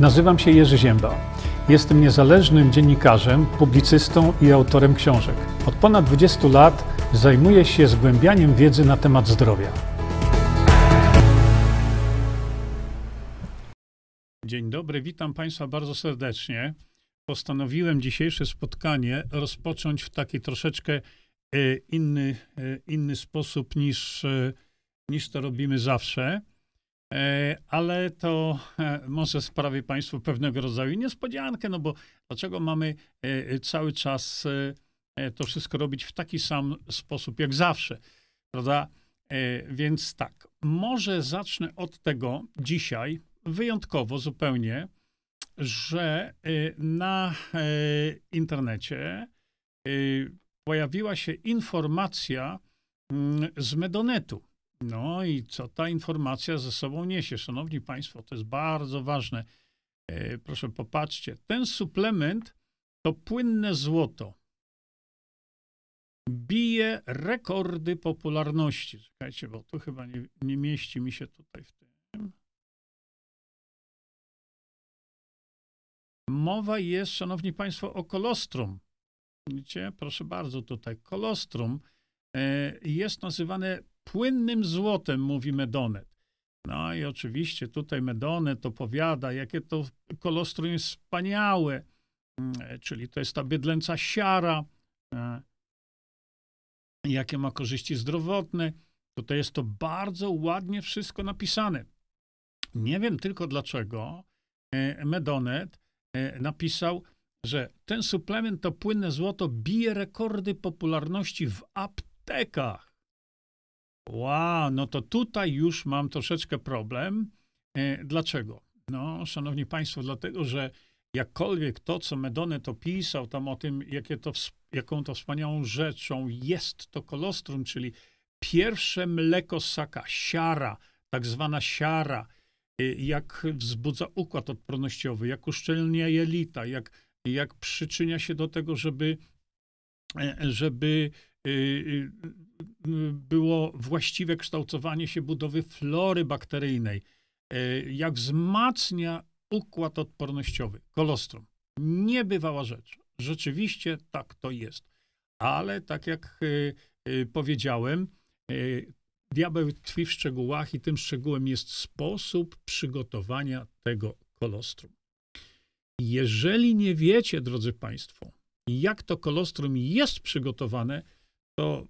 Nazywam się Jerzy Ziemba. Jestem niezależnym dziennikarzem, publicystą i autorem książek. Od ponad 20 lat zajmuję się zgłębianiem wiedzy na temat zdrowia. Dzień dobry, witam Państwa bardzo serdecznie. Postanowiłem dzisiejsze spotkanie rozpocząć w taki troszeczkę e, inny, e, inny sposób niż, e, niż to robimy zawsze. E, ale to e, może sprawi Państwu pewnego rodzaju niespodziankę, no bo dlaczego mamy e, cały czas to wszystko robić w taki sam sposób jak zawsze, prawda? Więc tak, może zacznę od tego dzisiaj, wyjątkowo zupełnie, że na internecie pojawiła się informacja mm, z Medonetu. No i co ta informacja ze sobą niesie? Szanowni Państwo, to jest bardzo ważne. E, proszę popatrzcie, ten suplement to płynne złoto. Bije rekordy popularności. Czekajcie, bo tu chyba nie, nie mieści mi się tutaj w tym. Mowa jest, szanowni państwo, o kolostrum. Widzicie? Proszę bardzo, tutaj kolostrum e, jest nazywane płynnym złotem, mówi Medonet. No i oczywiście tutaj Medonet opowiada, jakie to kolostrum jest wspaniałe, mm, czyli to jest ta bydlęca siara, e, jakie ma korzyści zdrowotne. Tutaj jest to bardzo ładnie wszystko napisane. Nie wiem tylko dlaczego e, Medonet e, napisał, że ten suplement to płynne złoto bije rekordy popularności w aptekach. Wow, no to tutaj już mam troszeczkę problem. E, dlaczego? No, szanowni państwo, dlatego, że jakkolwiek to, co Medonet opisał tam o tym, jakie to, jaką to wspaniałą rzeczą jest to kolostrum, czyli pierwsze mleko ssaka, siara, tak zwana siara, e, jak wzbudza układ odpornościowy, jak uszczelnia jelita, jak, jak przyczynia się do tego, żeby, e, żeby było właściwe kształtowanie się budowy flory bakteryjnej, e, jak wzmacnia układ odpornościowy, kolostrum. Niebywała rzecz. Rzeczywiście tak to jest. Ale tak jak e, e, powiedziałem, diabeł tkwi w szczegółach i tym szczegółem jest sposób przygotowania tego kolostrum. Jeżeli nie wiecie, drodzy Państwo, jak to kolostrum jest przygotowane, to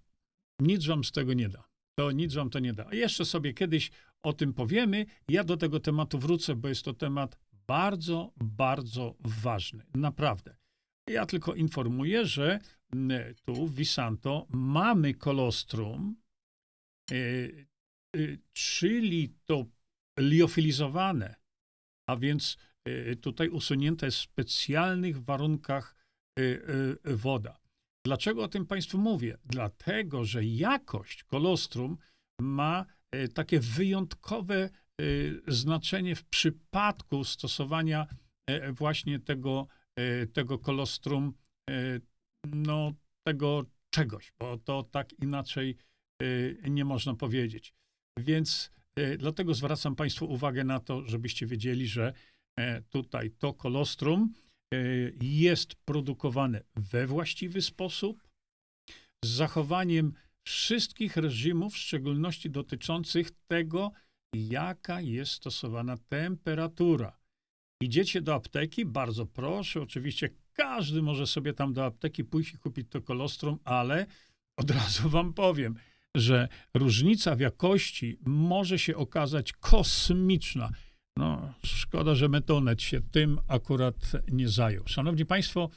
nic wam z tego nie da. To nic wam to nie da. A jeszcze sobie kiedyś o tym powiemy. Ja do tego tematu wrócę, bo jest to temat bardzo, bardzo ważny. Naprawdę. Ja tylko informuję, że tu w Visanto mamy kolostrum, yy, yy, czyli to liofilizowane, a więc yy, tutaj usunięte w specjalnych warunkach woda. Dlaczego o tym Państwu mówię? Dlatego, że jakość kolostrum ma e, takie wyjątkowe e, znaczenie w przypadku stosowania e, właśnie tego, tego kolostrum, no tego czegoś, bo to tak inaczej nie można powiedzieć. Więc dlatego zwracam Państwu uwagę na to, żebyście wiedzieli, że tutaj to kolostrum jest produkowane we właściwy sposób, z zachowaniem wszystkich reżimów, w szczególności dotyczących tego, jaka jest stosowana temperatura. Idziecie do apteki, bardzo proszę, oczywiście każdy może sobie tam do apteki pójść i kupić to kolostrum, ale od razu wam powiem, że różnica w jakości może się okazać kosmiczna. No, szkoda, że Metonet się tym akurat nie zajął. Szanowni Państwo,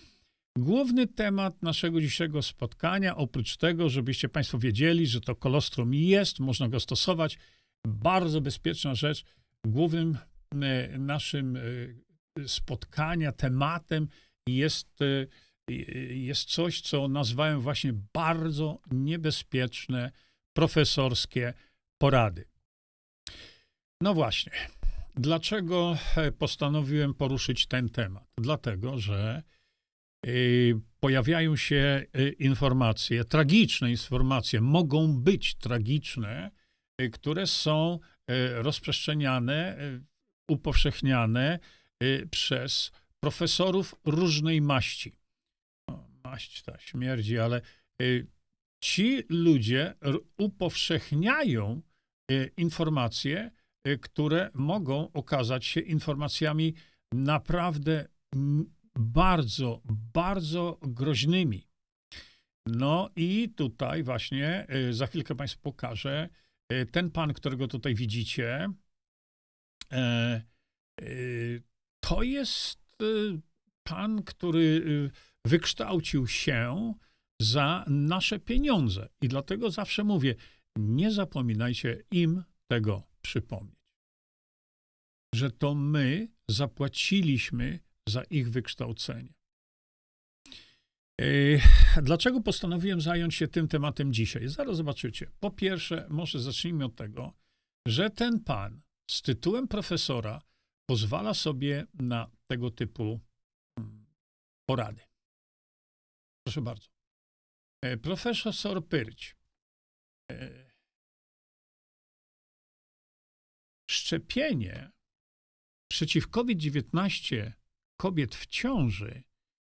główny temat naszego dzisiejszego spotkania, oprócz tego, żebyście Państwo wiedzieli, że to kolostrum jest, można go stosować, bardzo bezpieczna rzecz. Głównym e, naszym e, spotkania, tematem jest, e, jest coś, co nazwałem właśnie bardzo niebezpieczne profesorskie porady. No właśnie. Dlaczego e, postanowiłem poruszyć ten temat? Dlatego, że e, pojawiają się e, informacje, tragiczne informacje, mogą być tragiczne, które są rozprzestrzeniane, upowszechniane przez profesorów różnej maści. Maść ta śmierdzi, ale ci ludzie upowszechniają informacje, które mogą okazać się informacjami naprawdę bardzo, bardzo groźnymi. No i tutaj właśnie za chwilkę Państwu pokażę ten pan, którego tutaj widzicie. To jest Y, pan, który y, wykształcił się za nasze pieniądze. I dlatego zawsze mówię, nie zapominajcie im tego przypomnieć. Że to my zapłaciliśmy za ich wykształcenie. Dlaczego postanowiłem zająć się tym tematem dzisiaj? Zaraz zobaczycie. Po pierwsze, może zacznijmy od tego, że ten pan z tytułem profesora pozwala sobie na tego typu hmm, porady. Proszę bardzo. E, profesor Pyrć. Szczepienie przeciw COVID-19 kobiet w ciąży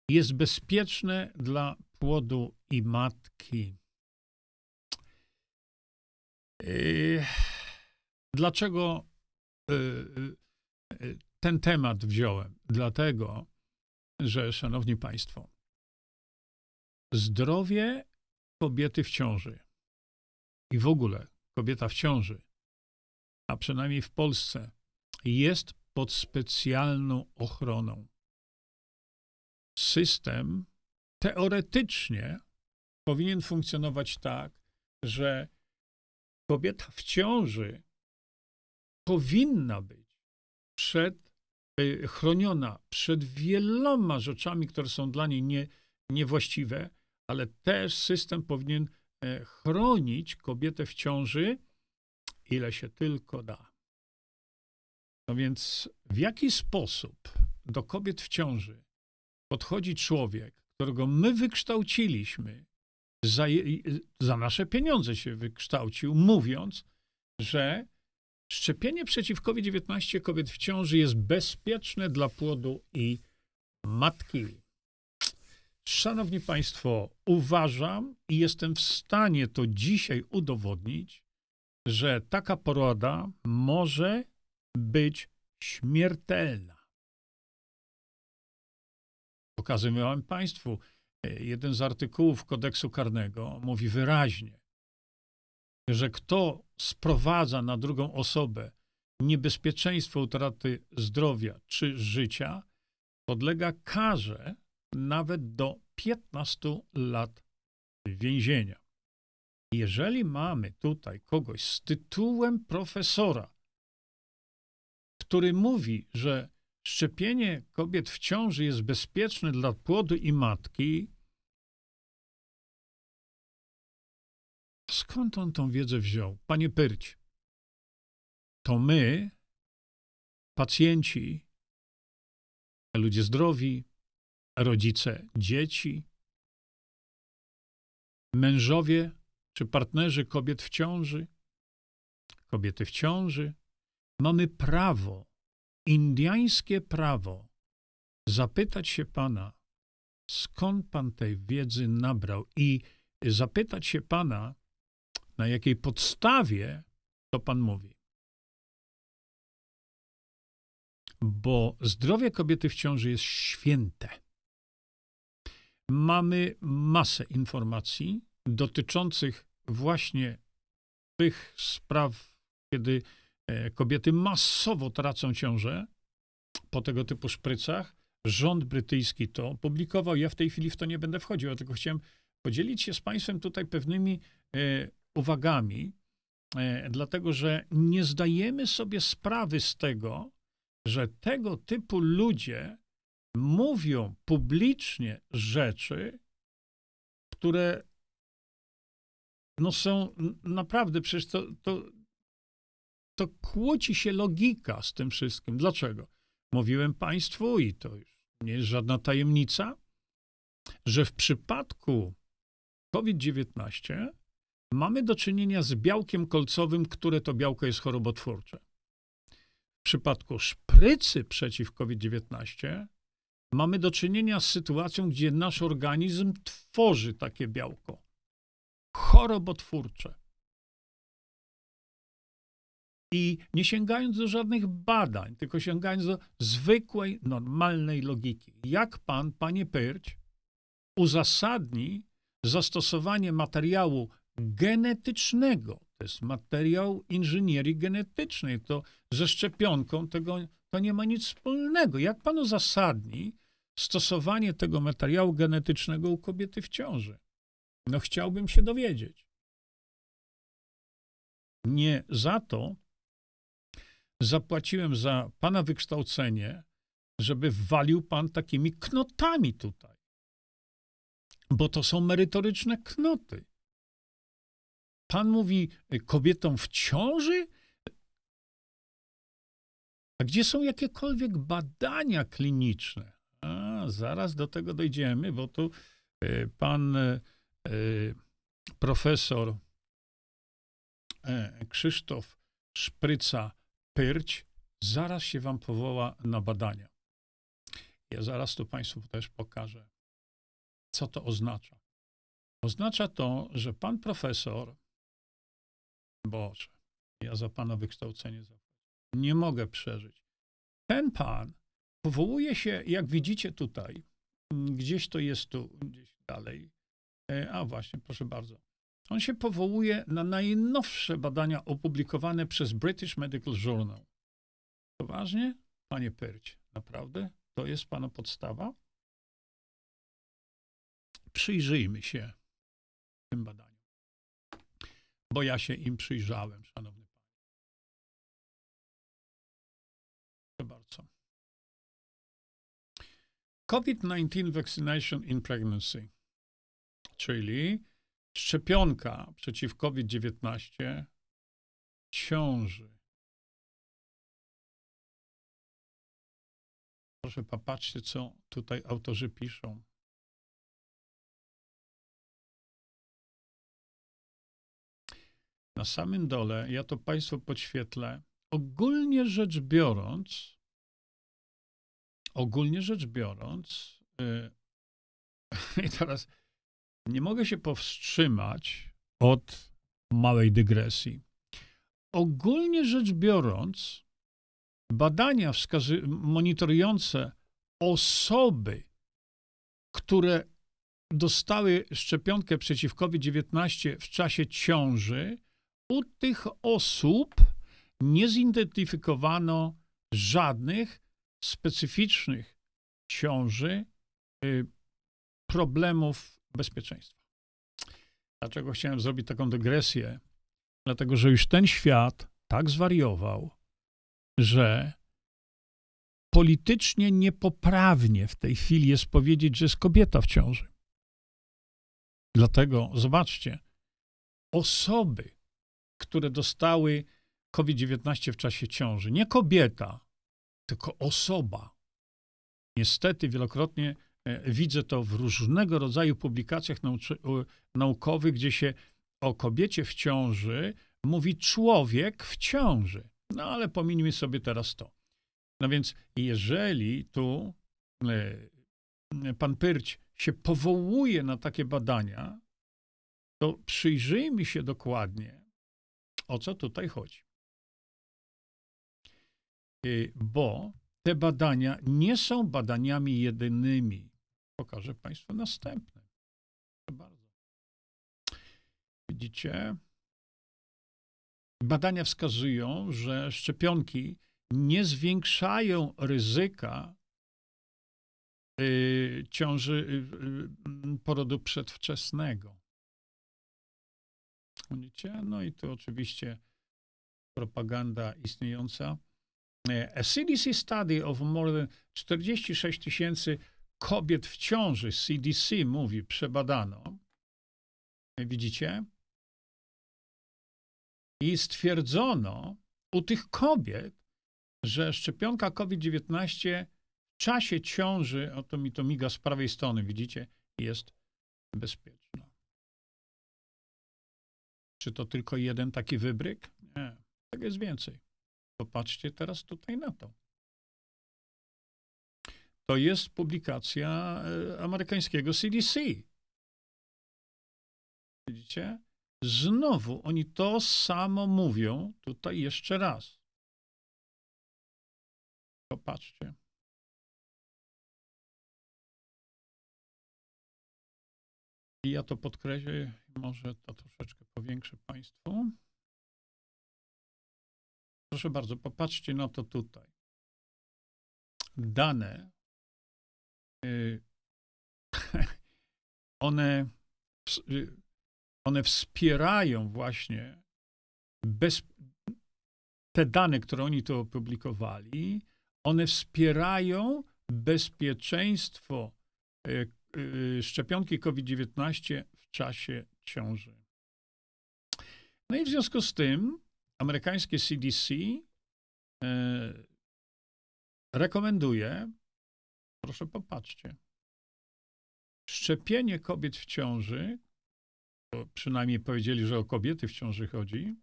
jest bezpieczne dla płodu i matki. E, dlaczego ten temat wziąłem? Dlatego, że, szanowni państwo, zdrowie kobiety w ciąży i w ogóle kobieta w ciąży, a przynajmniej w Polsce, jest pod specjalną ochroną. System teoretycznie powinien funkcjonować tak, że kobieta w ciąży powinna być przed, y, chroniona przed wieloma rzeczami, które są dla niej nie, niewłaściwe, ale też system powinien e, chronić kobietę w ciąży, ile się tylko da. No więc w jaki sposób do kobiet w ciąży podchodzi człowiek, którego my wykształciliśmy, za, za nasze pieniądze się wykształcił, mówiąc, że Szczepienie przeciw COVID-19 kobiet w ciąży jest bezpieczne dla płodu i matki. Szanowni Państwo, uważam i jestem w stanie to dzisiaj udowodnić, że taka porada może być śmiertelna. Pokazywałem Państwu, e, jeden z artykułów kodeksu karnego mówi wyraźnie, że kto sprowadza na drugą osobę niebezpieczeństwo utraty zdrowia czy życia, podlega karze nawet do 15 lat więzienia. Jeżeli mamy tutaj kogoś z tytułem profesora, który mówi, że szczepienie kobiet w ciąży jest bezpieczne dla płodu i matki, Skąd on tą wiedzę wziął? Panie Pyrć, to my, pacjenci, ludzie zdrowi, rodzice dzieci, mężowie czy partnerzy kobiet w ciąży, kobiety w ciąży, mamy prawo, indiańskie prawo, zapytać się Pana, skąd Pan tej wiedzy nabrał i zapytać się Pana, na jakiej podstawie to Pan mówi. Bo zdrowie kobiety w ciąży jest święte. Mamy masę informacji dotyczących właśnie tych spraw, kiedy e, kobiety masowo tracą ciążę po tego typu szprycach. Rząd brytyjski to opublikował. Ja w tej chwili w to nie będę wchodził, ja tylko chciałem podzielić się z Państwem tutaj pewnymi e, uwagami, e, dlatego że nie zdajemy sobie sprawy z tego, że tego typu ludzie mówią publicznie rzeczy, które no są naprawdę, przecież to, to, to kłóci się logika z tym wszystkim. Dlaczego? Mówiłem Państwu, i to już nie jest żadna tajemnica, że w przypadku COVID-19 mamy do czynienia z białkiem kolcowym, które to białko jest chorobotwórcze. W przypadku szprycy przeciw COVID-19 mamy do czynienia z sytuacją, gdzie nasz organizm tworzy takie białko chorobotwórcze. I nie sięgając do żadnych badań, tylko sięgając do zwykłej, normalnej logiki. Jak pan, panie Pyrć, uzasadni zastosowanie materiału genetycznego, to jest materiał inżynierii genetycznej, to ze szczepionką tego to nie ma nic wspólnego. Jak pan uzasadni stosowanie tego materiału genetycznego u kobiety w ciąży? No chciałbym się dowiedzieć. Nie za to zapłaciłem za pana wykształcenie, żeby walił pan takimi knotami tutaj. Bo to są merytoryczne knoty. Pan mówi kobietom w ciąży? A gdzie są jakiekolwiek badania kliniczne? A, zaraz do tego dojdziemy, bo tu y, pan y, profesor y, Krzysztof Szpryca-Pyrć zaraz się wam powoła na badania. Ja zaraz tu Państwu też pokażę, co to oznacza. Oznacza to, że pan profesor, Boże, ja za pana wykształcenie nie mogę przeżyć. Ten pan powołuje się, jak widzicie tutaj, gdzieś to jest tu, gdzieś dalej. E, a właśnie, proszę bardzo. On się powołuje na najnowsze badania opublikowane przez British Medical Journal. Poważnie? Panie Pyrć, naprawdę? To jest pana podstawa? Przyjrzyjmy się tym badaniom. Bo ja się im przyjrzałem, szanowny bardzo. COVID-19 vaccination in pregnancy, czyli szczepionka przeciw COVID-19 ciąży. Proszę popatrzcie, co tutaj autorzy piszą. Na samym dole, ja to Państwu podświetlę, ogólnie rzecz biorąc, ogólnie rzecz biorąc, yy, i teraz nie mogę się powstrzymać od małej dygresji. Ogólnie rzecz biorąc, badania wskazy- monitorujące osoby, które dostały szczepionkę przeciw COVID-19 w czasie ciąży, u tych osób nie zidentyfikowano żadnych specyficznych ciąży y, problemów bezpieczeństwa. Dlaczego chciałem zrobić taką dygresję? Dlatego, że już ten świat tak zwariował, że politycznie niepoprawnie w tej chwili jest powiedzieć, że jest kobieta w ciąży. Dlatego, zobaczcie, osoby, które dostały COVID-19 w czasie ciąży. Nie kobieta, tylko osoba. Niestety wielokrotnie widzę to w różnego rodzaju publikacjach naukowych, gdzie się o kobiecie w ciąży mówi człowiek w ciąży. No ale pominijmy sobie teraz to. No więc jeżeli tu e, pan Pyrć się powołuje na takie badania, to przyjrzyjmy się dokładnie, o co tutaj chodzi. Y, bo te badania nie są badaniami jedynymi. Pokażę Państwu następne. Proszę bardzo. Widzicie? Badania wskazują, że szczepionki nie zwiększają ryzyka y, ciąży y, porodu przedwczesnego. Widzicie? No i tu oczywiście propaganda istniejąca a CDC study of more than 46 tysięcy kobiet w ciąży, CDC mówi, przebadano. Widzicie? I stwierdzono u tych kobiet, że szczepionka COVID-19 w czasie ciąży, oto mi to miga z prawej strony, widzicie, jest bezpieczna. Czy to tylko jeden taki wybryk? Nie, tak jest więcej. Popatrzcie teraz tutaj na to. To jest publikacja e, amerykańskiego CDC. Widzicie? Znowu oni to samo mówią tutaj jeszcze raz. Popatrzcie. I ja to podkreślę, może to troszeczkę powiększę Państwu. Proszę bardzo, popatrzcie na to tutaj. Dane, one, y, one wspierają właśnie bez, te dane, które oni tu opublikowali, one wspierają bezpieczeństwo y, szczepionki COVID-19 w czasie ciąży. No i w związku z tym amerykańskie CDC rekomenduje, proszę popatrzcie, szczepienie kobiet w ciąży, przynajmniej powiedzieli, że o kobiety w ciąży chodzi,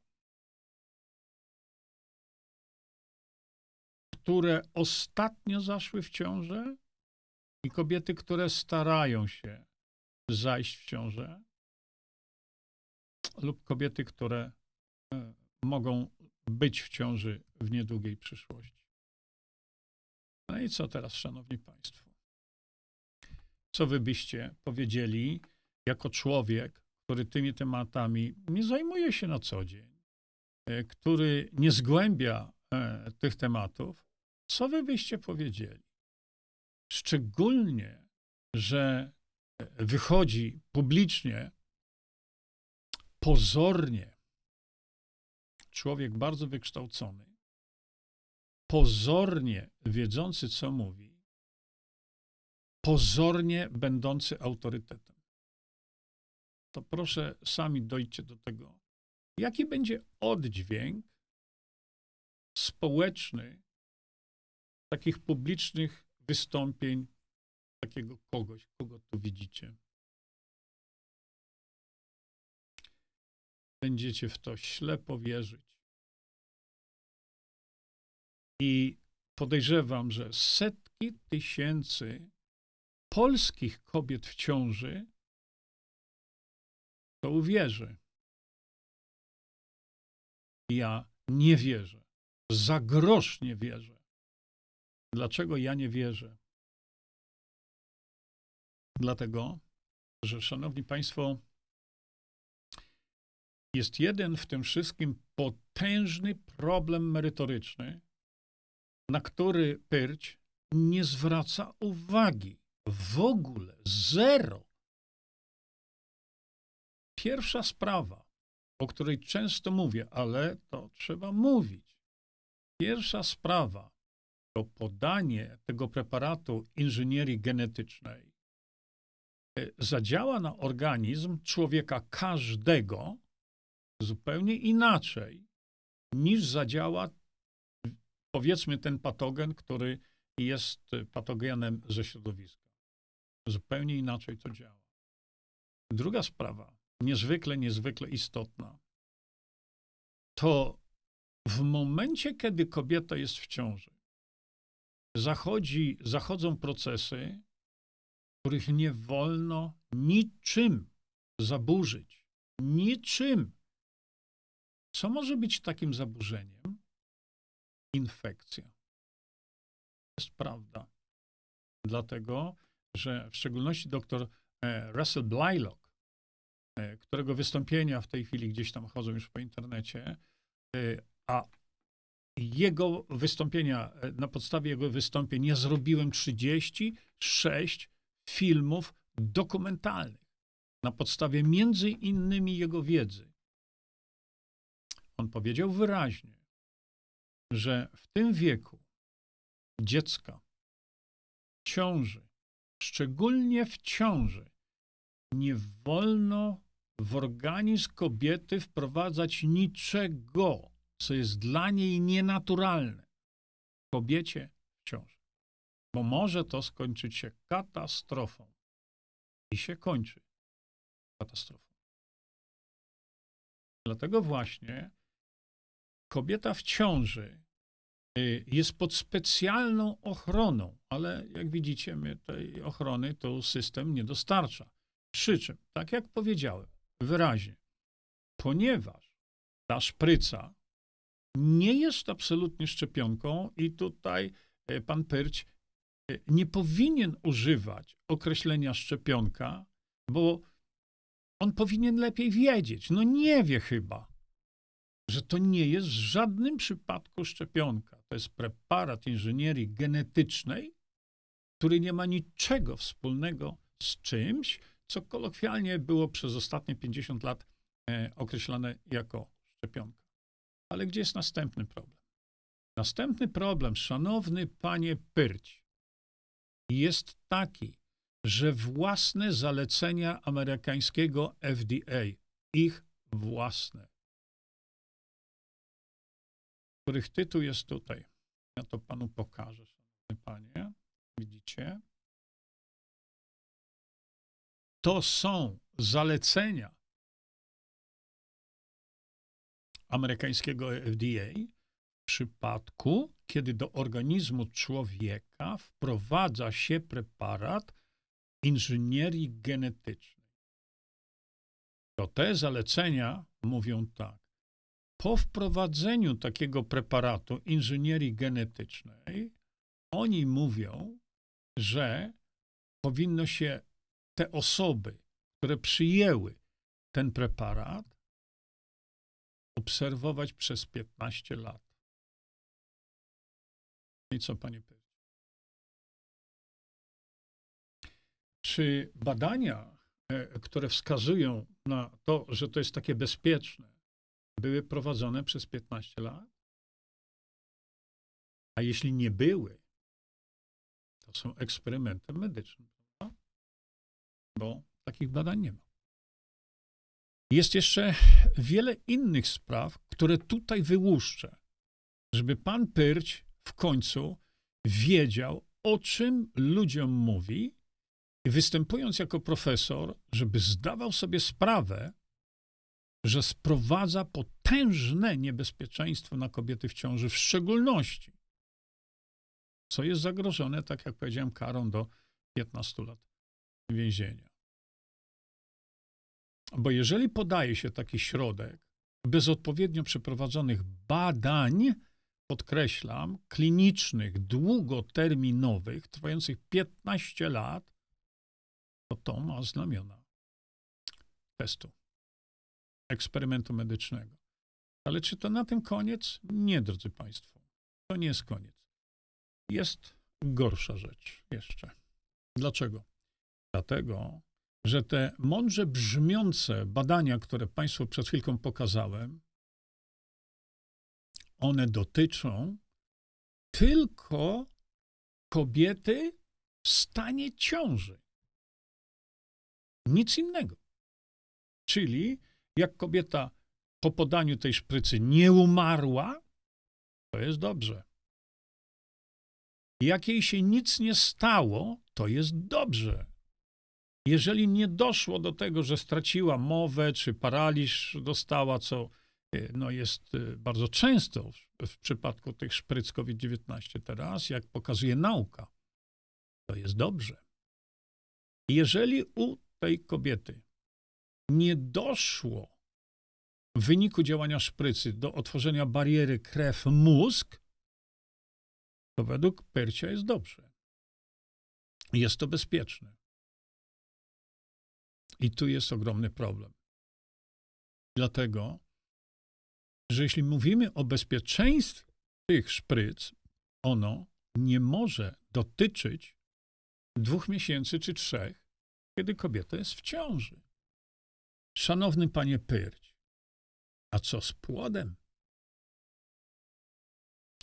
które ostatnio zaszły w ciążę i kobiety, które starają się zajść w ciążę, lub kobiety, które e, mogą być w ciąży w niedługiej przyszłości. No i co teraz, szanowni państwo? Co wy byście powiedzieli jako człowiek, który tymi tematami nie zajmuje się na co dzień, e, który nie zgłębia e, tych tematów, co wy byście powiedzieli? Szczególnie, że wychodzi publicznie, pozornie, człowiek bardzo wykształcony, pozornie wiedzący, co mówi, pozornie będący autorytetem. To proszę sami dojdźcie do tego, jaki będzie oddźwięk społeczny takich publicznych wystąpień takiego kogoś, kogo tu widzicie. Będziecie w to ślepo wierzyć. I podejrzewam, że setki tysięcy polskich kobiet w ciąży to uwierzy. Ja nie wierzę. Za grosz nie wierzę. Dlaczego ja nie wierzę? Dlatego, że, szanowni państwo, jest jeden w tym wszystkim potężny problem merytoryczny, na który Pyrć nie zwraca uwagi. W ogóle zero. Pierwsza sprawa, o której często mówię, ale to trzeba mówić. Pierwsza sprawa, to podanie tego preparatu inżynierii genetycznej e, zadziała na organizm człowieka każdego zupełnie inaczej niż zadziała powiedzmy ten patogen, który jest patogenem ze środowiska. Zupełnie inaczej to działa. Druga sprawa, niezwykle, niezwykle istotna, to w momencie, kiedy kobieta jest w ciąży, zachodzi, zachodzą procesy, których nie wolno niczym zaburzyć. Niczym. Co może być takim zaburzeniem? Infekcja. Jest prawda. Dlatego, że w szczególności dr e, Russell Blylock, e, którego wystąpienia w tej chwili gdzieś tam chodzą już po internecie, e, a jego wystąpienia, na podstawie jego wystąpień ja zrobiłem 36 filmów dokumentalnych na podstawie między innymi jego wiedzy. On powiedział wyraźnie, że w tym wieku dziecka, ciąży, szczególnie w ciąży, nie wolno w organizm kobiety wprowadzać niczego, co jest dla niej nienaturalne, kobiecie wciąż. Bo może to skończyć się katastrofą. I się kończy katastrofą. Dlatego właśnie kobieta w ciąży jest pod specjalną ochroną, ale jak widzicie, my tej ochrony to system nie dostarcza. Przy czym, tak jak powiedziałem wyraźnie, ponieważ ta szpryca nie jest absolutnie szczepionką i tutaj y, pan Pyrć y, nie powinien używać określenia szczepionka, bo on powinien lepiej wiedzieć. No nie wie chyba, że to nie jest w żadnym przypadku szczepionka. To jest preparat inżynierii genetycznej, który nie ma niczego wspólnego z czymś, co kolokwialnie było przez ostatnie 50 lat e, określane jako szczepionka. Ale gdzie jest następny problem? Następny problem, szanowny panie Pyrć, jest taki, że własne zalecenia amerykańskiego FDA, ich własne, których tytuł jest tutaj. Ja to panu pokażę, szanowny panie. Widzicie? To są zalecenia amerykańskiego FDA w przypadku, kiedy do organizmu człowieka wprowadza się preparat inżynierii genetycznej. To te zalecenia mówią tak. Po wprowadzeniu takiego preparatu inżynierii genetycznej, oni mówią, że powinno się te osoby, które przyjęły ten preparat, obserwować przez 15 lat. I co, panie Pyr? Czy badania, e, które wskazują na to, że to jest takie bezpieczne, były prowadzone przez 15 lat? A jeśli nie były, to są eksperymentem medycznym, prawda? bo takich badań nie ma. Jest jeszcze wiele innych spraw, które tutaj wyłuszczę, żeby pan Pyrć w końcu wiedział, o czym ludziom mówi występując jako profesor, żeby zdawał sobie sprawę, że sprowadza potężne niebezpieczeństwo na kobiety w ciąży, w szczególności, co jest zagrożone, tak jak powiedziałem, karą do 15 lat więzienia. Bo jeżeli podaje się taki środek bez odpowiednio przeprowadzonych badań, podkreślam, klinicznych, długoterminowych, trwających 15 lat, to to ma znamiona testu, eksperymentu medycznego. Ale czy to na tym koniec? Nie, drodzy Państwo. To nie jest koniec. Jest gorsza rzecz jeszcze. Dlaczego? Dlatego, że te mądrze brzmiące badania, które Państwu przed chwilką pokazałem, one dotyczą tylko kobiety w stanie ciąży. Nic innego. Czyli jak kobieta po podaniu tej szprycy nie umarła, to jest dobrze. Jak jej się nic nie stało, to jest dobrze. Jeżeli nie doszło do tego, że straciła mowę, czy paraliż dostała, co e, no jest e, bardzo często w, w przypadku tych szpryc COVID-19 teraz, jak pokazuje nauka, to jest dobrze. Jeżeli u tej kobiety nie doszło w wyniku działania szprycy do otworzenia bariery krew-mózg, to według Percia jest dobrze. Jest to bezpieczne. I tu jest ogromny problem. Dlatego, że jeśli mówimy o bezpieczeństwie tych szpryc, ono nie może dotyczyć dwóch miesięcy czy trzech, kiedy kobieta jest w ciąży. Szanowny panie Pyrć, a co z płodem?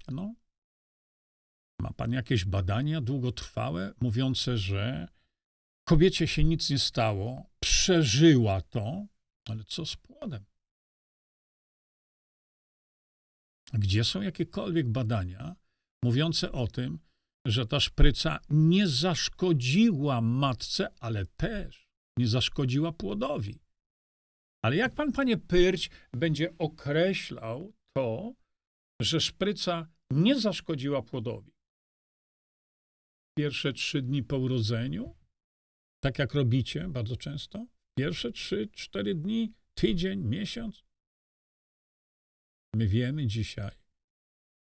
No, ma pan jakieś badania długotrwałe mówiące, że kobiecie się nic nie stało, przeżyła to, ale co z płodem? Gdzie są jakiekolwiek badania mówiące o tym, że ta szpryca nie zaszkodziła matce, ale też nie zaszkodziła płodowi. Ale jak pan, panie Pyrć, będzie określał to, że szpryca nie zaszkodziła płodowi. Pierwsze trzy dni po urodzeniu, tak jak robicie bardzo często, pierwsze trzy, cztery dni, tydzień, miesiąc. My wiemy dzisiaj,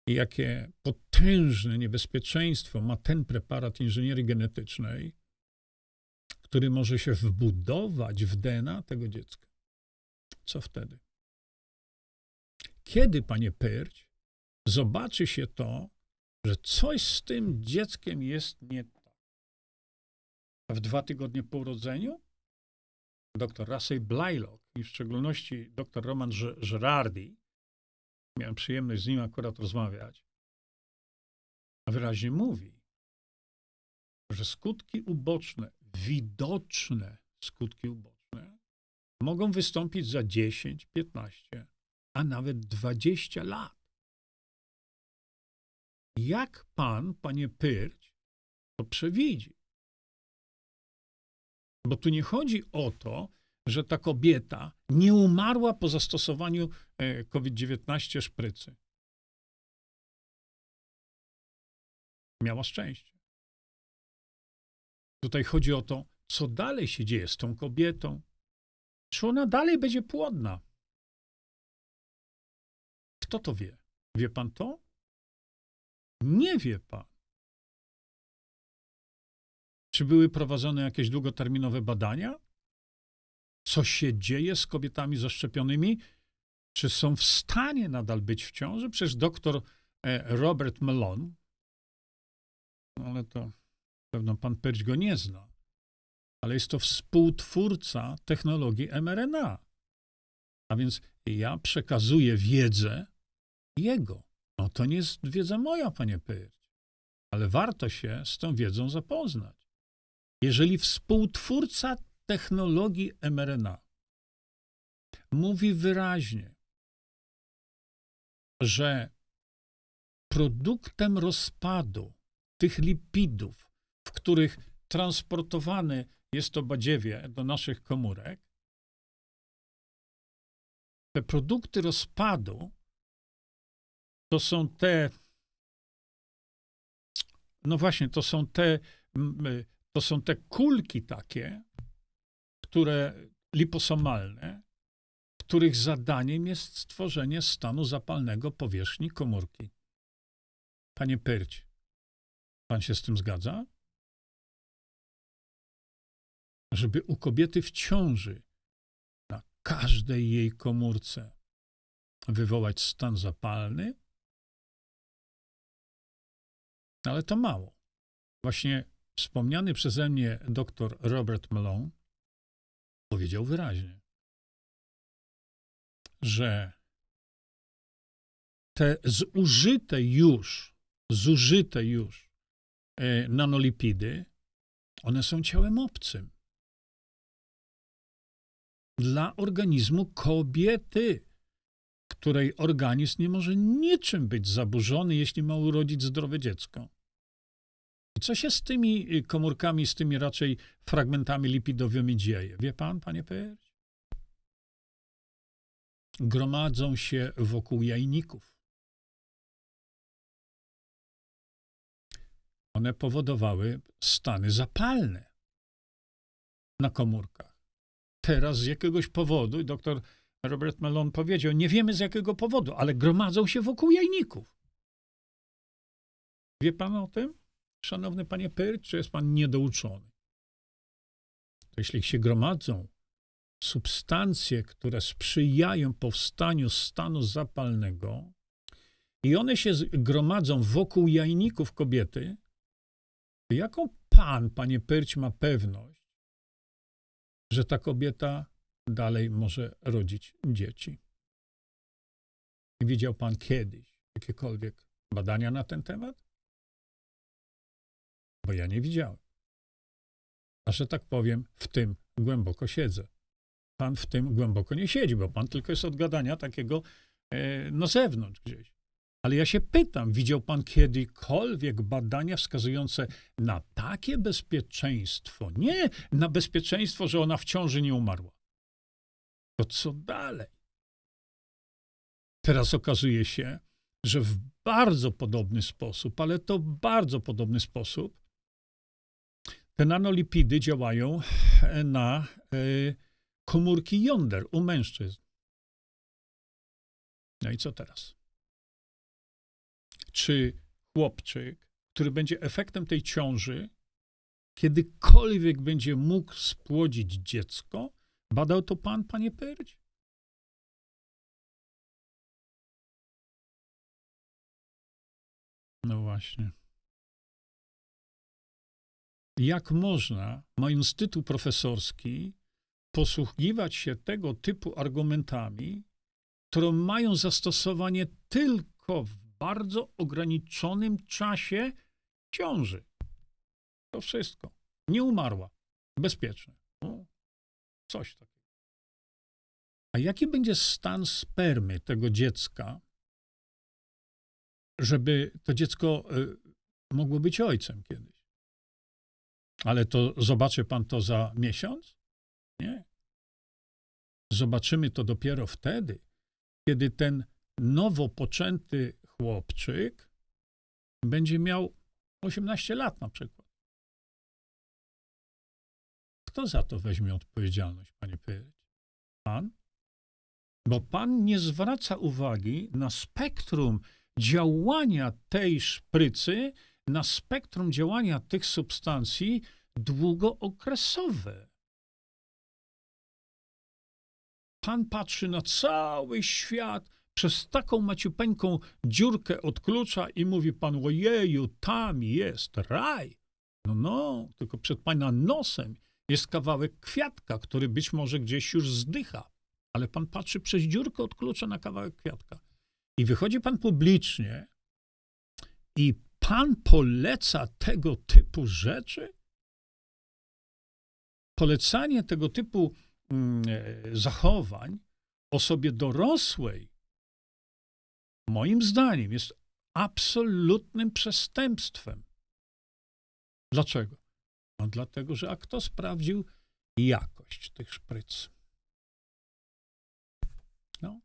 jakie potężne niebezpieczeństwo ma ten preparat inżynierii genetycznej, który może się wbudować w DNA tego dziecka. Co wtedy? Kiedy, panie Pyrć, zobaczy się to, że coś z tym dzieckiem jest nie tak? A w dwa tygodnie po urodzeniu dr Russell Blaylock i w szczególności dr Roman Gerardi, miałem przyjemność z nim akurat rozmawiać, wyraźnie mówi, że skutki uboczne, widoczne skutki uboczne, mogą wystąpić za 10, 15, a nawet 20 lat. Jak pan, panie Pyrć, to przewidzi? Bo tu nie chodzi o to, że ta kobieta nie umarła po zastosowaniu e, COVID-19 szprycy. Miała szczęście. Tutaj chodzi o to, co dalej się dzieje z tą kobietą. Czy ona dalej będzie płodna? Kto to wie? Wie pan to? Nie wie pan. Czy były prowadzone jakieś długoterminowe badania? Co się dzieje z kobietami zaszczepionymi? Czy są w stanie nadal być w ciąży? Przecież doktor e, Robert Malone, no ale to pewno pan Perć go nie zna, ale jest to współtwórca technologii mRNA. A więc ja przekazuję wiedzę jego. No to nie jest wiedza moja, panie Pyrć, ale warto się z tą wiedzą zapoznać. Jeżeli współtwórca technologii mRNA mówi wyraźnie, że produktem rozpadu tych lipidów, w których transportowane jest to badziewie do naszych komórek, te produkty rozpadu to są te, no właśnie, to są te, to są te kulki takie, które liposomalne, których zadaniem jest stworzenie stanu zapalnego powierzchni komórki. Panie Pyrć, pan się z tym zgadza? Żeby u kobiety w ciąży na każdej jej komórce wywołać stan zapalny, ale to mało. Właśnie wspomniany przeze mnie dr Robert Malone powiedział wyraźnie, że te zużyte już, zużyte już e, nanolipidy, one są ciałem obcym. Dla organizmu kobiety, której organizm nie może niczym być zaburzony, jeśli ma urodzić zdrowe dziecko. I co się z tymi y, komórkami, z tymi raczej fragmentami lipidowymi dzieje? Wie pan, panie Pejrz? Gromadzą się wokół jajników. One powodowały stany zapalne na komórkach. Teraz z jakiegoś powodu, doktor Robert Mellon powiedział, nie wiemy z jakiego powodu, ale gromadzą się wokół jajników. Wie pan o tym? Szanowny panie Pyr, czy jest pan niedouczony? To jeśli się gromadzą substancje, które sprzyjają powstaniu stanu zapalnego i one się gromadzą wokół jajników kobiety, jaką pan, panie Pyrć, ma pewność, że ta kobieta dalej może rodzić dzieci? Widział pan kiedyś jakiekolwiek badania na ten temat? bo ja nie widziałem. A że tak powiem, w tym głęboko siedzę. Pan w tym głęboko nie siedzi, bo pan tylko jest od gadania takiego e, na zewnątrz gdzieś. Ale ja się pytam, widział pan kiedykolwiek badania wskazujące na takie bezpieczeństwo? Nie na bezpieczeństwo, że ona w ciąży nie umarła. To co dalej? Teraz okazuje się, że w bardzo podobny sposób, ale to bardzo podobny sposób, te nanolipidy działają na y, komórki jąder u mężczyzn. No i co teraz? Czy chłopczyk, który będzie efektem tej ciąży, kiedykolwiek będzie mógł spłodzić dziecko? Badał to pan, panie Pyrć? No właśnie. Jak można, mając tytuł profesorski, posługiwać się tego typu argumentami, które mają zastosowanie tylko w bardzo ograniczonym czasie ciąży? To wszystko. Nie umarła. Bezpieczne. O, coś takiego. A jaki będzie stan spermy tego dziecka, żeby to dziecko y, mogło być ojcem kiedyś. Ale to zobaczy pan to za miesiąc? Nie. Zobaczymy to dopiero wtedy, kiedy ten nowo poczęty chłopczyk będzie miał 18 lat na przykład. Kto za to weźmie odpowiedzialność, panie Pyrć? Pan? Bo pan nie zwraca uwagi na spektrum działania tej szprycy na spektrum działania tych substancji długookresowe. Pan patrzy na cały świat przez taką maciupeńką dziurkę od klucza i mówi pan, ojeju, tam jest raj. No, no, tylko przed pana nosem jest kawałek kwiatka, który być może gdzieś już zdycha. Ale pan patrzy przez dziurkę od klucza na kawałek kwiatka. I wychodzi pan publicznie i pan poleca tego typu rzeczy? Polecanie tego typu mm, e, zachowań osobie dorosłej, moim zdaniem, jest absolutnym przestępstwem. Dlaczego? No dlatego, że a kto sprawdził jakość tych szpryc? No.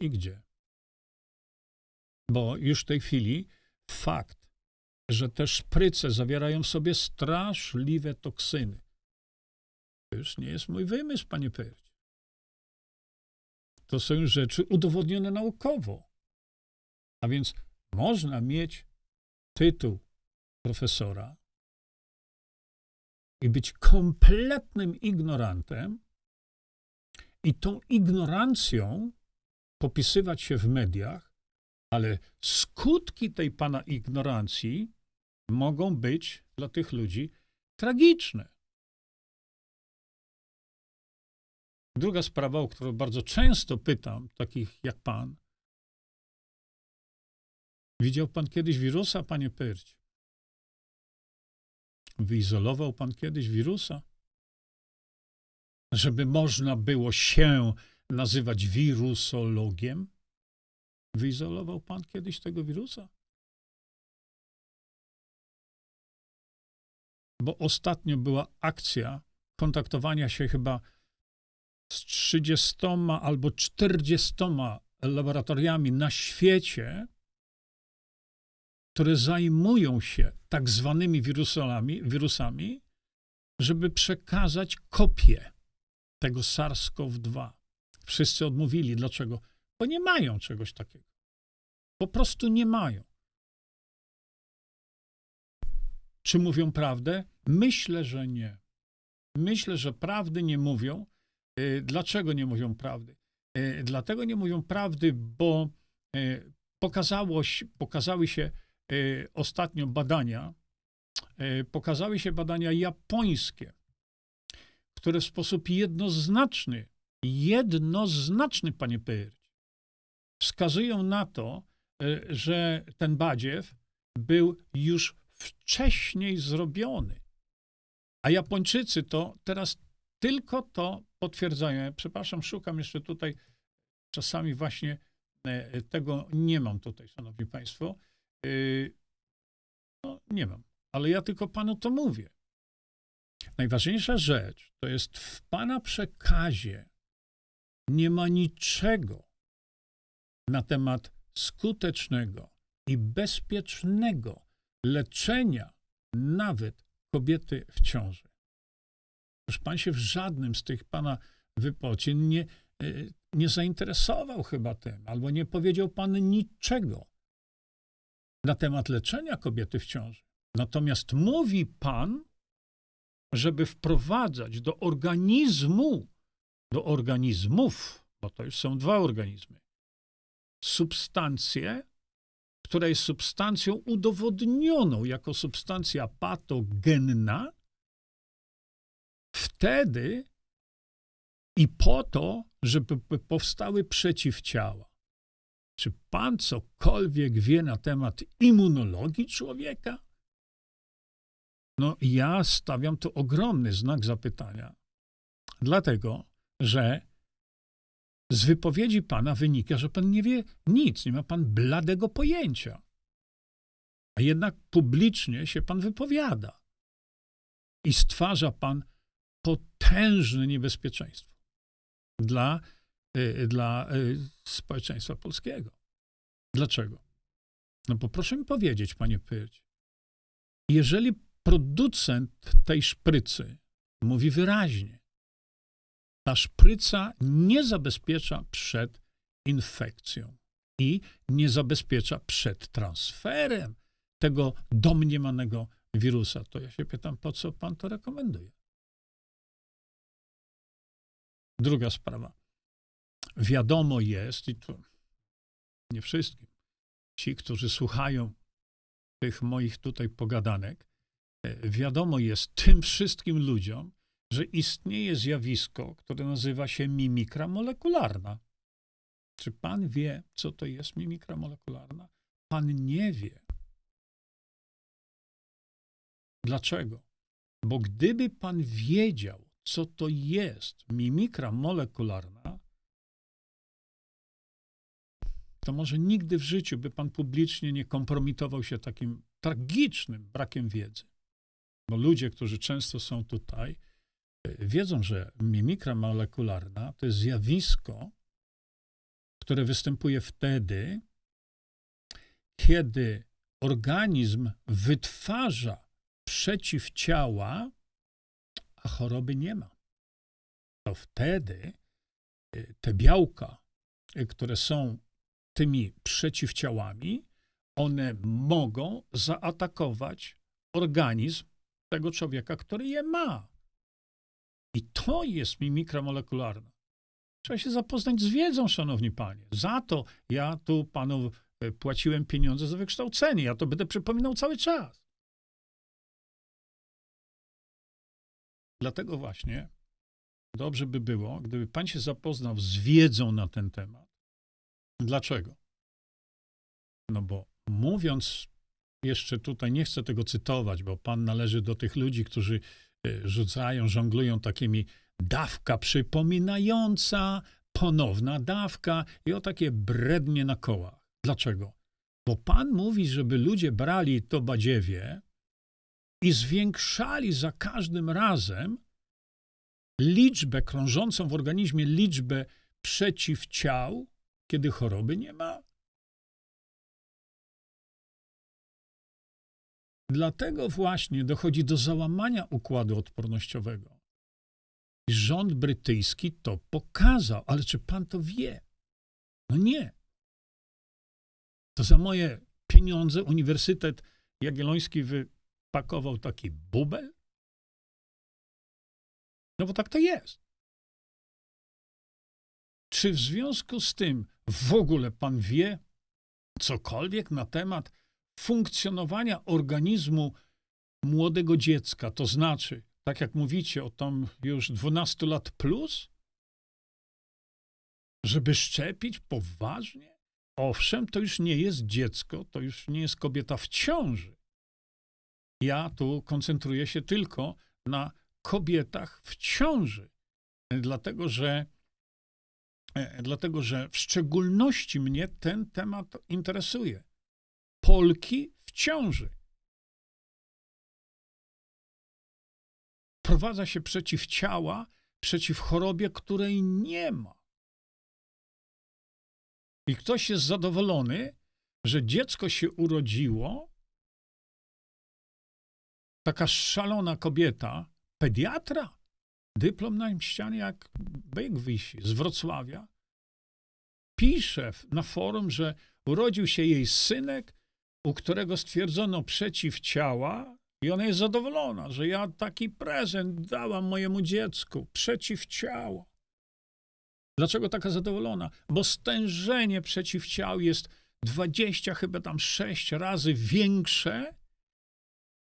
I gdzie? Bo już w tej chwili fakt, że te szpryce zawierają w sobie straszliwe toksyny, to już nie jest mój wymysł, panie Pyrć. To są rzeczy udowodnione naukowo. A więc można mieć tytuł profesora i być kompletnym ignorantem i tą ignorancją popisywać się w mediach, ale skutki tej pana ignorancji mogą być dla tych ludzi tragiczne. Druga sprawa, o którą bardzo często pytam, takich jak pan. Widział pan kiedyś wirusa, panie Pyrć? Wyizolował pan kiedyś wirusa? Żeby można było się nazywać wirusologiem? Wyizolował pan kiedyś tego wirusa? Bo ostatnio była akcja kontaktowania się chyba z 30 albo 40 laboratoriami na świecie, które zajmują się tak zwanymi wirusami, wirusami żeby przekazać kopię tego SARS-CoV-2. Wszyscy odmówili. Dlaczego? bo nie mają czegoś takiego. Po prostu nie mają. Czy mówią prawdę? Myślę, że nie. Myślę, że prawdy nie mówią. Y, dlaczego nie mówią prawdy? Y, dlatego nie mówią prawdy, bo y, pokazało, pokazały się ostatnio badania, pokazały się badania japońskie, które w sposób jednoznaczny, jednoznaczny, panie Pyr, wskazują na to, e, że ten badziew był już wcześniej zrobiony. A Japończycy to teraz tylko to potwierdzają. Ja, przepraszam, szukam jeszcze tutaj, czasami właśnie e, tego nie mam tutaj, szanowni państwo. E, no, nie mam, ale ja tylko panu to mówię. Najważniejsza rzecz to jest w pana przekazie nie ma niczego, na temat skutecznego i bezpiecznego leczenia nawet kobiety w ciąży. Już pan się w żadnym z tych pana wypocin nie, e, nie zainteresował chyba tym, albo nie powiedział pan niczego na temat leczenia kobiety w ciąży. Natomiast mówi pan, żeby wprowadzać do organizmu, do organizmów, bo to już są dwa organizmy, substancję, która jest substancją udowodnioną jako substancja patogenna, wtedy i po to, żeby powstały przeciwciała. Czy pan cokolwiek wie na temat immunologii człowieka? No, ja stawiam tu ogromny znak zapytania. Dlatego, że z wypowiedzi pana wynika, że pan nie wie nic, nie ma pan bladego pojęcia. A jednak publicznie się pan wypowiada. I stwarza pan potężne niebezpieczeństwo dla, dla y, społeczeństwa polskiego. Dlaczego? No bo proszę mi powiedzieć, panie Pyrć, jeżeli producent tej szprycy mówi wyraźnie, ta szpryca nie zabezpiecza przed infekcją i nie zabezpiecza przed transferem tego domniemanego wirusa. To ja się pytam, po co pan to rekomenduje? Druga sprawa. Wiadomo jest, i to nie wszystkim, ci, którzy słuchają tych moich tutaj pogadanek, e, wiadomo jest tym wszystkim ludziom, że istnieje zjawisko, które nazywa się mimikra molekularna. Czy pan wie, co to jest mimikra molekularna? Pan nie wie. Dlaczego? Bo gdyby pan wiedział, co to jest mimikra molekularna, to może nigdy w życiu by pan publicznie nie kompromitował się takim tragicznym brakiem wiedzy. Bo ludzie, którzy często są tutaj, wiedzą, że mimikra molekularna to jest zjawisko, które występuje wtedy, kiedy organizm wytwarza przeciwciała, a choroby nie ma. To wtedy y, te białka, y, które są tymi przeciwciałami, one mogą zaatakować organizm tego człowieka, który je ma. I to jest mimikra molekularna. Trzeba się zapoznać z wiedzą, szanowni panie. Za to ja tu panu e, płaciłem pieniądze za wykształcenie. Ja to będę przypominał cały czas. Dlatego właśnie dobrze by było, gdyby pan się zapoznał z wiedzą na ten temat. Dlaczego? No bo mówiąc, jeszcze tutaj nie chcę tego cytować, bo pan należy do tych ludzi, którzy Y, rzucają, żonglują takimi dawka przypominająca, ponowna dawka i o takie brednie na kołach. Dlaczego? Bo Pan mówi, żeby ludzie brali to badziewie i zwiększali za każdym razem liczbę krążącą w organizmie, liczbę przeciwciał, kiedy choroby nie ma. Dlatego właśnie dochodzi do załamania układu odpornościowego. Rząd brytyjski to pokazał, ale czy pan to wie? No nie. To za moje pieniądze Uniwersytet Jagielloński wypakował taki bubel? No bo tak to jest. Czy w związku z tym w ogóle pan wie cokolwiek na temat funkcjonowania organizmu młodego dziecka, to znaczy, tak jak mówicie o tam już 12 lat plus, żeby szczepić poważnie? Owszem, to już nie jest dziecko, to już nie jest kobieta w ciąży. Ja tu koncentruję się tylko na kobietach w ciąży, dlatego że, dlatego że w szczególności mnie ten temat interesuje. Polki w ciąży. Prowadza się przeciwciała, przeciw chorobie, której nie ma. I ktoś jest zadowolony, że dziecko się urodziło, taka szalona kobieta, pediatra, dyplom na ścianie jak byk wisi, z Wrocławia, pisze na forum, że urodził się jej synek, u którego stwierdzono przeciwciała i ona jest zadowolona, że ja taki prezent dałam mojemu dziecku, przeciwciała. Dlaczego taka zadowolona? Bo stężenie przeciwciał jest 20, chyba tam 6 razy większe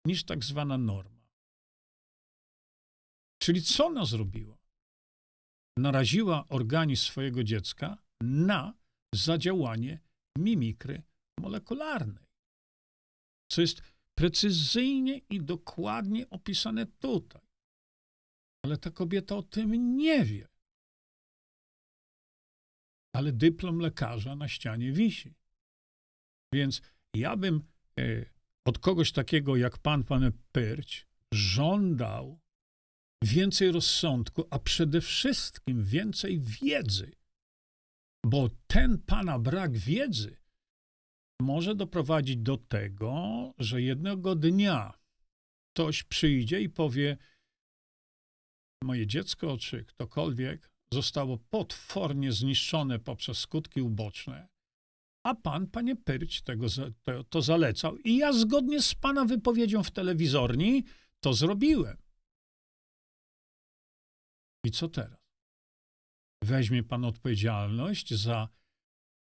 niż tak zwana norma. Czyli co ona zrobiła? Naraziła organizm swojego dziecka na zadziałanie mimikry molekularnej, co jest precyzyjnie i dokładnie opisane tutaj. Ale ta kobieta o tym nie wie. Ale dyplom lekarza na ścianie wisi. Więc ja bym e, od kogoś takiego jak pan, pan Pyrć, żądał więcej rozsądku, a przede wszystkim więcej wiedzy. Bo ten pana brak wiedzy może doprowadzić do tego, że jednego dnia ktoś przyjdzie i powie: Moje dziecko, czy ktokolwiek, zostało potwornie zniszczone poprzez skutki uboczne, a pan, panie Pyrć, tego, to, to zalecał. I ja zgodnie z pana wypowiedzią w telewizorni to zrobiłem. I co teraz? Weźmie pan odpowiedzialność za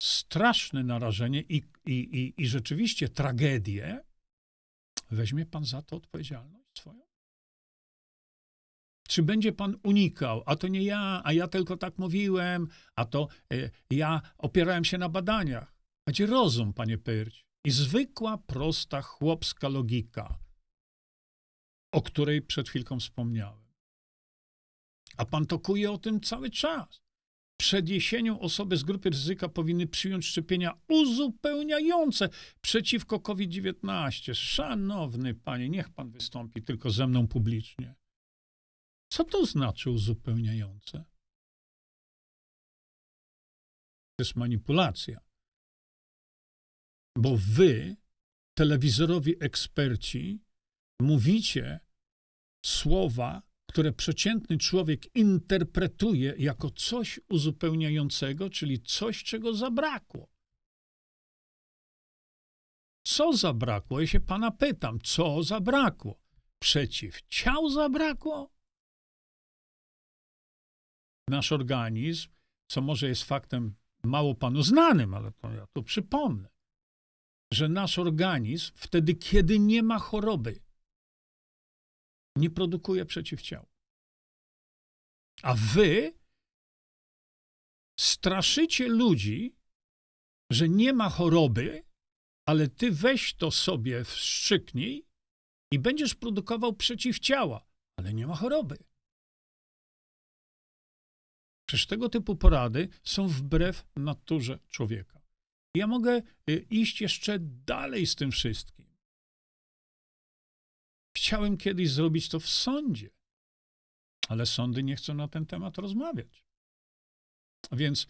straszne narażenie i, i, i, i rzeczywiście tragedię, weźmie pan za to odpowiedzialność swoją? Czy będzie pan unikał, a to nie ja, a ja tylko tak mówiłem, a to y, ja opierałem się na badaniach? Będzie rozum, panie Pyrć, i zwykła, prosta, chłopska logika, o której przed chwilką wspomniałem. A pan tokuje o tym cały czas przed jesienią osoby z grupy ryzyka powinny przyjąć szczepienia uzupełniające przeciwko COVID-19. Szanowny panie, niech pan wystąpi tylko ze mną publicznie. Co to znaczy uzupełniające? To jest manipulacja. Bo wy, telewizorowi eksperci, mówicie słowa, które przeciętny człowiek interpretuje jako coś uzupełniającego, czyli coś, czego zabrakło. Co zabrakło? Ja się pana pytam, co zabrakło? Przeciwciał zabrakło? Nasz organizm, co może jest faktem mało panu znanym, ale to ja tu przypomnę, że nasz organizm wtedy, kiedy nie ma choroby, nie produkuje przeciwciał. A wy straszycie ludzi, że nie ma choroby, ale ty weź to sobie wstrzyknij i będziesz produkował przeciwciała, ale nie ma choroby. Przecież tego typu porady są wbrew naturze człowieka. Ja mogę y, iść jeszcze dalej z tym wszystkim. Chciałem kiedyś zrobić to w sądzie, ale sądy nie chcą na ten temat rozmawiać. Więc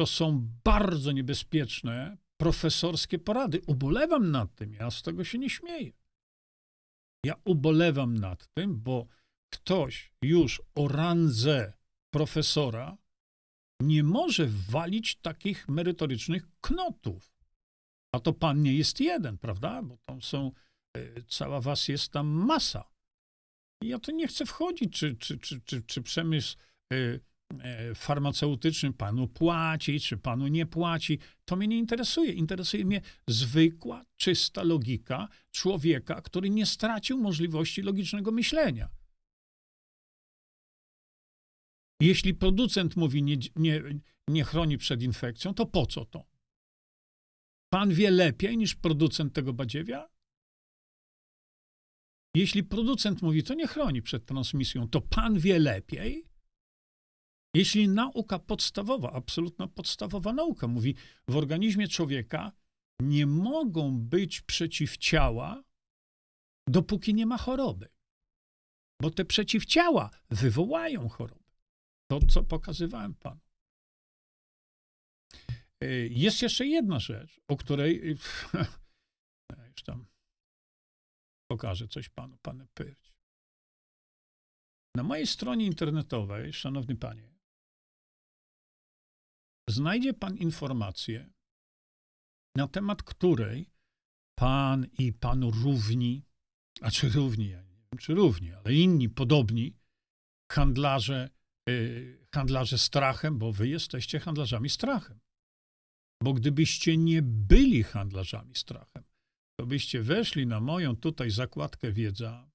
to są bardzo niebezpieczne profesorskie porady. Ubolewam nad tym, ja z tego się nie śmieję. Ja ubolewam nad tym, bo ktoś już o randze profesora nie może walić takich merytorycznych knotów. A to pan nie jest jeden, prawda? Bo to są cała was jest tam masa. Ja to nie chcę wchodzić, czy, czy, czy, czy, czy przemysł e, e, farmaceutyczny panu płaci, czy panu nie płaci. To mnie nie interesuje. Interesuje mnie zwykła, czysta logika człowieka, który nie stracił możliwości logicznego myślenia. Jeśli producent mówi nie, nie, nie chroni przed infekcją, to po co to? Pan wie lepiej niż producent tego badziewia? Jeśli producent mówi, to nie chroni przed transmisją, to pan wie lepiej. Jeśli nauka podstawowa, absolutna podstawowa nauka mówi, w organizmie człowieka nie mogą być przeciwciała, dopóki nie ma choroby. Bo te przeciwciała wywołają chorobę. To, co pokazywałem panu. y, jest jeszcze jedna rzecz, o której y, już tam pokażę coś panu, panie Pyrć. Na mojej stronie internetowej, szanowny panie, znajdzie pan informację, na temat której pan i panu równi, a czy równi, ja nie wiem, czy równi, ale inni podobni handlarze, yy, handlarze strachem, bo wy jesteście handlarzami strachem. Bo gdybyście nie byli handlarzami strachem, to byście weszli na moją tutaj zakładkę wiedza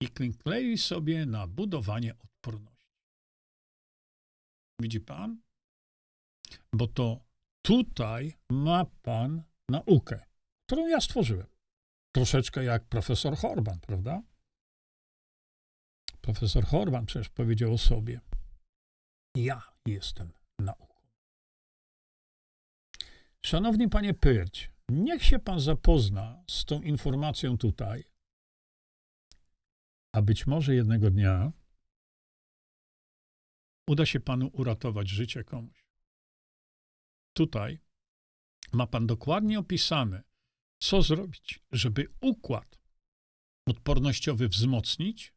i kliknęli sobie na budowanie odporności. Widzi pan? Bo to tutaj ma pan naukę, którą ja stworzyłem. Troszeczkę jak profesor Horban, prawda? Profesor Horban przecież powiedział o sobie: Ja jestem nauką. Szanowny panie Pyrć, niech się pan zapozna z tą informacją tutaj, a być może jednego dnia uda się panu uratować życie komuś. Tutaj ma pan dokładnie opisane, co zrobić, żeby układ odpornościowy wzmocnić,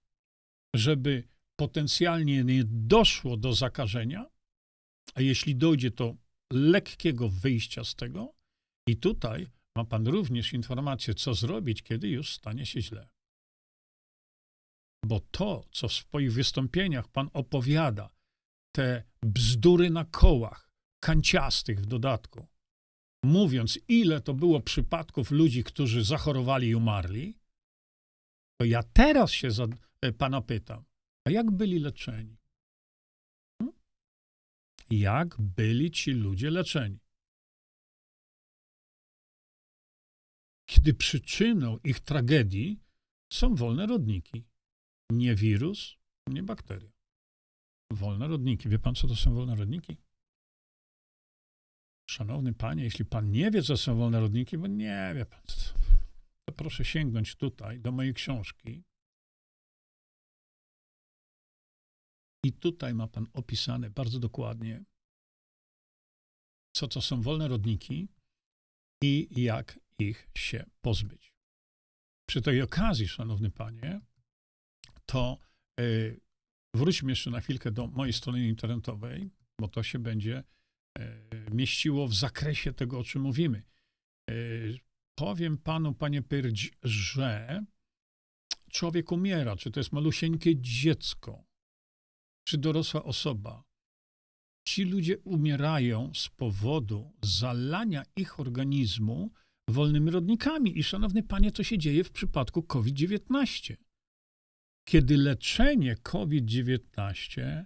żeby potencjalnie nie doszło do zakażenia, a jeśli dojdzie, to lekkiego wyjścia z tego. I tutaj ma pan również informację, co zrobić, kiedy już stanie się źle. Bo to, co w swoich wystąpieniach pan opowiada, te bzdury na kołach, kanciastych w dodatku, mówiąc, ile to było przypadków ludzi, którzy zachorowali i umarli, to ja teraz się za, e, pana pytam, a jak byli leczeni? Hmm? Jak byli ci ludzie leczeni? Kiedy przyczyną ich tragedii są wolne rodniki. Nie wirus, nie bakteria. Wolne rodniki. Wie pan, co to są wolne rodniki? Szanowny panie, jeśli pan nie wie, co są wolne rodniki, bo nie wie pan, to proszę sięgnąć tutaj do mojej książki. I tutaj ma pan opisane bardzo dokładnie, co to są wolne rodniki i jak ich się pozbyć. Przy tej okazji, szanowny panie, to yy, wróćmy jeszcze na chwilkę do mojej strony internetowej, bo to się będzie E, mieściło w zakresie tego, o czym mówimy. E, powiem panu, panie Pyrć, że człowiek umiera, czy to jest malusieńkie dziecko, czy dorosła osoba. Ci ludzie umierają z powodu zalania ich organizmu wolnymi rodnikami. I szanowny panie, to się dzieje w przypadku COVID-19. Kiedy leczenie COVID-19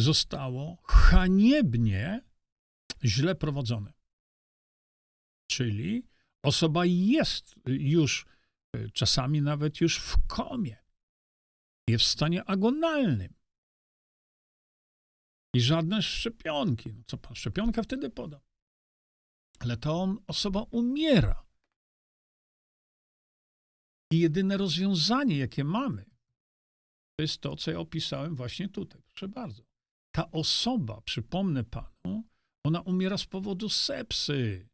zostało haniebnie źle prowadzone. Czyli osoba jest już e, czasami nawet już w komie, jest w stanie agonalnym. I żadne szczepionki. No co pan szczepionkę wtedy poda? Ale on, osoba umiera. I jedyne rozwiązanie, jakie mamy, to jest to, co ja opisałem właśnie tutaj. Proszę bardzo ta osoba, przypomnę panu, ona umiera z powodu sepsy.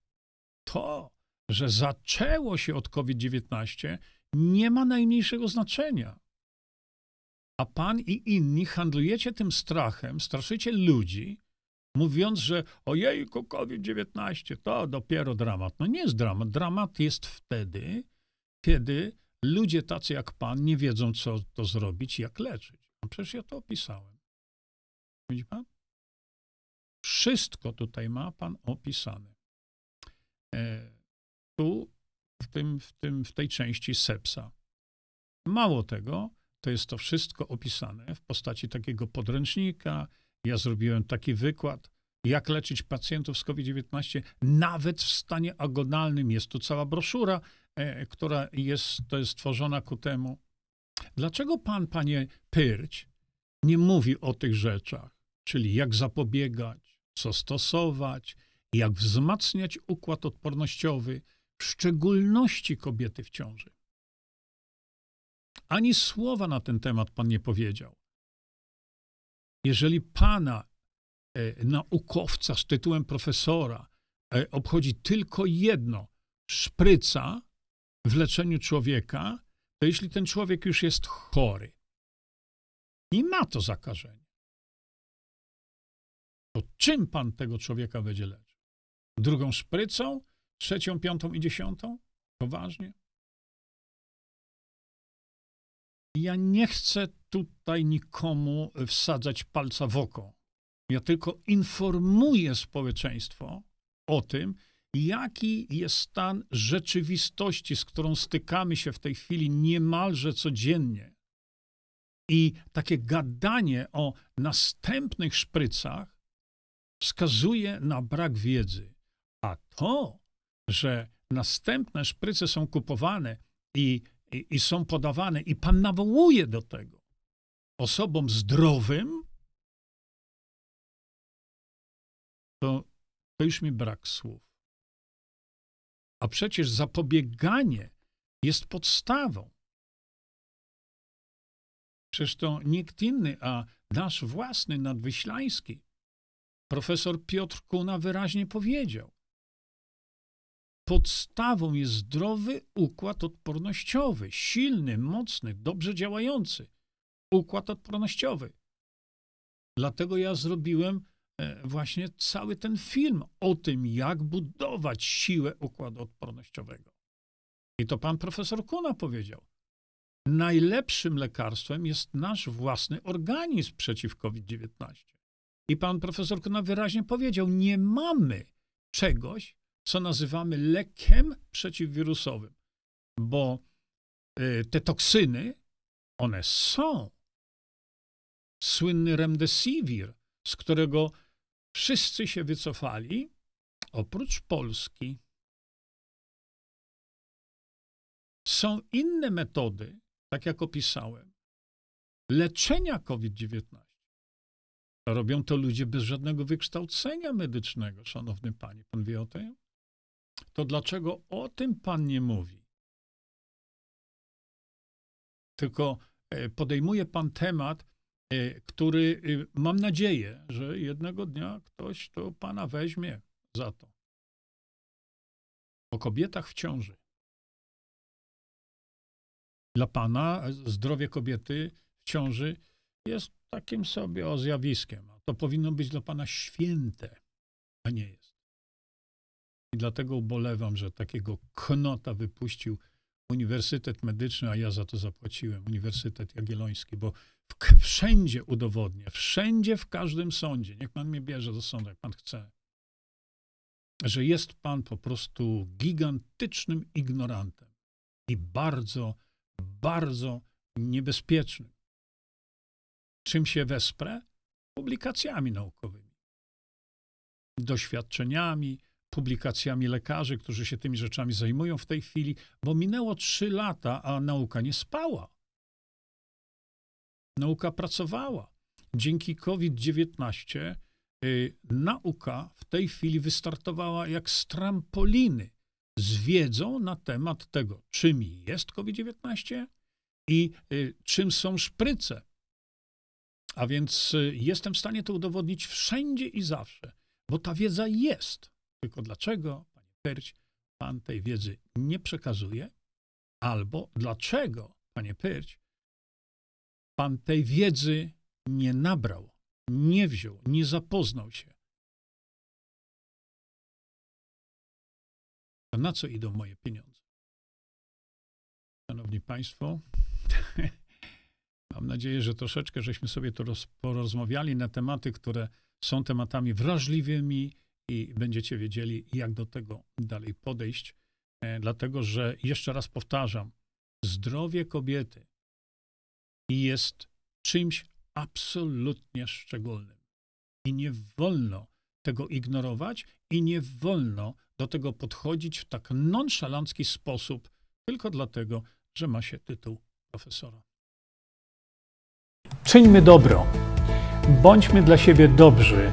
To, że zaczęło się od COVID-19, nie ma najmniejszego znaczenia. A pan i inni handlujecie tym strachem, straszycie ludzi, mówiąc, że ojejku, COVID-19 to dopiero dramat. No nie jest dramat. Dramat jest wtedy, kiedy ludzie tacy jak pan nie wiedzą, co to zrobić, jak leczyć. No przecież ja to opisałem. Widzi pan? Wszystko tutaj ma pan opisane. E, tu, w, tym, w, tym, w tej części sepsa. Mało tego, to jest to wszystko opisane w postaci takiego podręcznika. Ja zrobiłem taki wykład, jak leczyć pacjentów z COVID-19, nawet w stanie agonalnym. Jest tu cała broszura, e, która jest, to jest stworzona ku temu. Dlaczego pan, panie Pyrć, nie mówi o tych rzeczach? czyli jak zapobiegać, co stosować, jak wzmacniać układ odpornościowy, w szczególności kobiety w ciąży. Ani słowa na ten temat pan nie powiedział. Jeżeli pana e, naukowca z tytułem profesora e, obchodzi tylko jedno szpryca w leczeniu człowieka, to jeśli ten człowiek już jest chory i ma to zakażenie, to czym pan tego człowieka będzie leczył? Drugą szprycą? Trzecią, piątą i dziesiątą? Poważnie? Ja nie chcę tutaj nikomu wsadzać palca w oko. Ja tylko informuję społeczeństwo o tym, jaki jest stan rzeczywistości, z którą stykamy się w tej chwili niemalże codziennie. I takie gadanie o następnych szprycach wskazuje na brak wiedzy. A to, że następne szpryce są kupowane i, i, i są podawane, i Pan nawołuje do tego osobom zdrowym, to, to już mi brak słów. A przecież zapobieganie jest podstawą. Przecież to nikt inny, a nasz własny nadwyślański, profesor Piotr Kuna wyraźnie powiedział. Podstawą jest zdrowy układ odpornościowy, silny, mocny, dobrze działający układ odpornościowy. Dlatego ja zrobiłem E, właśnie cały ten film o tym, jak budować siłę układu odpornościowego. I to pan profesor Kuna powiedział. Najlepszym lekarstwem jest nasz własny organizm przeciw COVID-19. I pan profesor Kuna wyraźnie powiedział: Nie mamy czegoś, co nazywamy lekiem przeciwwirusowym, bo y, te toksyny, one są. Słynny remdesivir, z którego Wszyscy się wycofali, oprócz Polski. Są inne metody, tak jak opisałem, leczenia COVID-19. Robią to ludzie bez żadnego wykształcenia medycznego, szanowny panie. Pan wie o tym? To dlaczego o tym pan nie mówi? Tylko e, podejmuje pan temat który y, mam nadzieję, że jednego dnia ktoś to pana weźmie za to. O kobietach w ciąży. Dla pana zdrowie kobiety w ciąży jest takim sobie o zjawiskiem. To powinno być dla pana święte, a nie jest. I dlatego ubolewam, że takiego knota wypuścił Uniwersytet Medyczny, a ja za to zapłaciłem, Uniwersytet Jagielloński, bo wszędzie udowodnię, wszędzie, w każdym sądzie, niech pan mnie bierze do sądu, jak pan chce, że jest pan po prostu gigantycznym ignorantem i bardzo, bardzo niebezpiecznym. Czym się wesprę? Publikacjami naukowymi, doświadczeniami, publikacjami lekarzy, którzy się tymi rzeczami zajmują w tej chwili, bo minęło trzy lata, a nauka nie spała. Nauka pracowała. Dzięki COVID-19 y, nauka w tej chwili wystartowała jak z trampoliny z wiedzą na temat tego, czym jest COVID-19 i y, czym są szpryce. A więc y, jestem w stanie to udowodnić wszędzie i zawsze, bo ta wiedza jest. Tylko dlaczego, panie Perć, pan tej wiedzy nie przekazuje? Albo dlaczego, panie Perć, pan tej wiedzy nie nabrał, nie wziął, nie zapoznał się? To na co idą moje pieniądze? Szanowni Państwo, mam nadzieję, że troszeczkę żeśmy sobie roz, porozmawiali na tematy, które są tematami wrażliwymi, i będziecie wiedzieli, jak do tego dalej podejść. E, dlatego, że jeszcze raz powtarzam, zdrowie kobiety jest czymś absolutnie szczególnym. I nie wolno tego ignorować i nie wolno do tego podchodzić w tak nonszalancki sposób, tylko dlatego, że ma się tytuł profesora. Czyńmy dobro. Bądźmy dla siebie dobrzy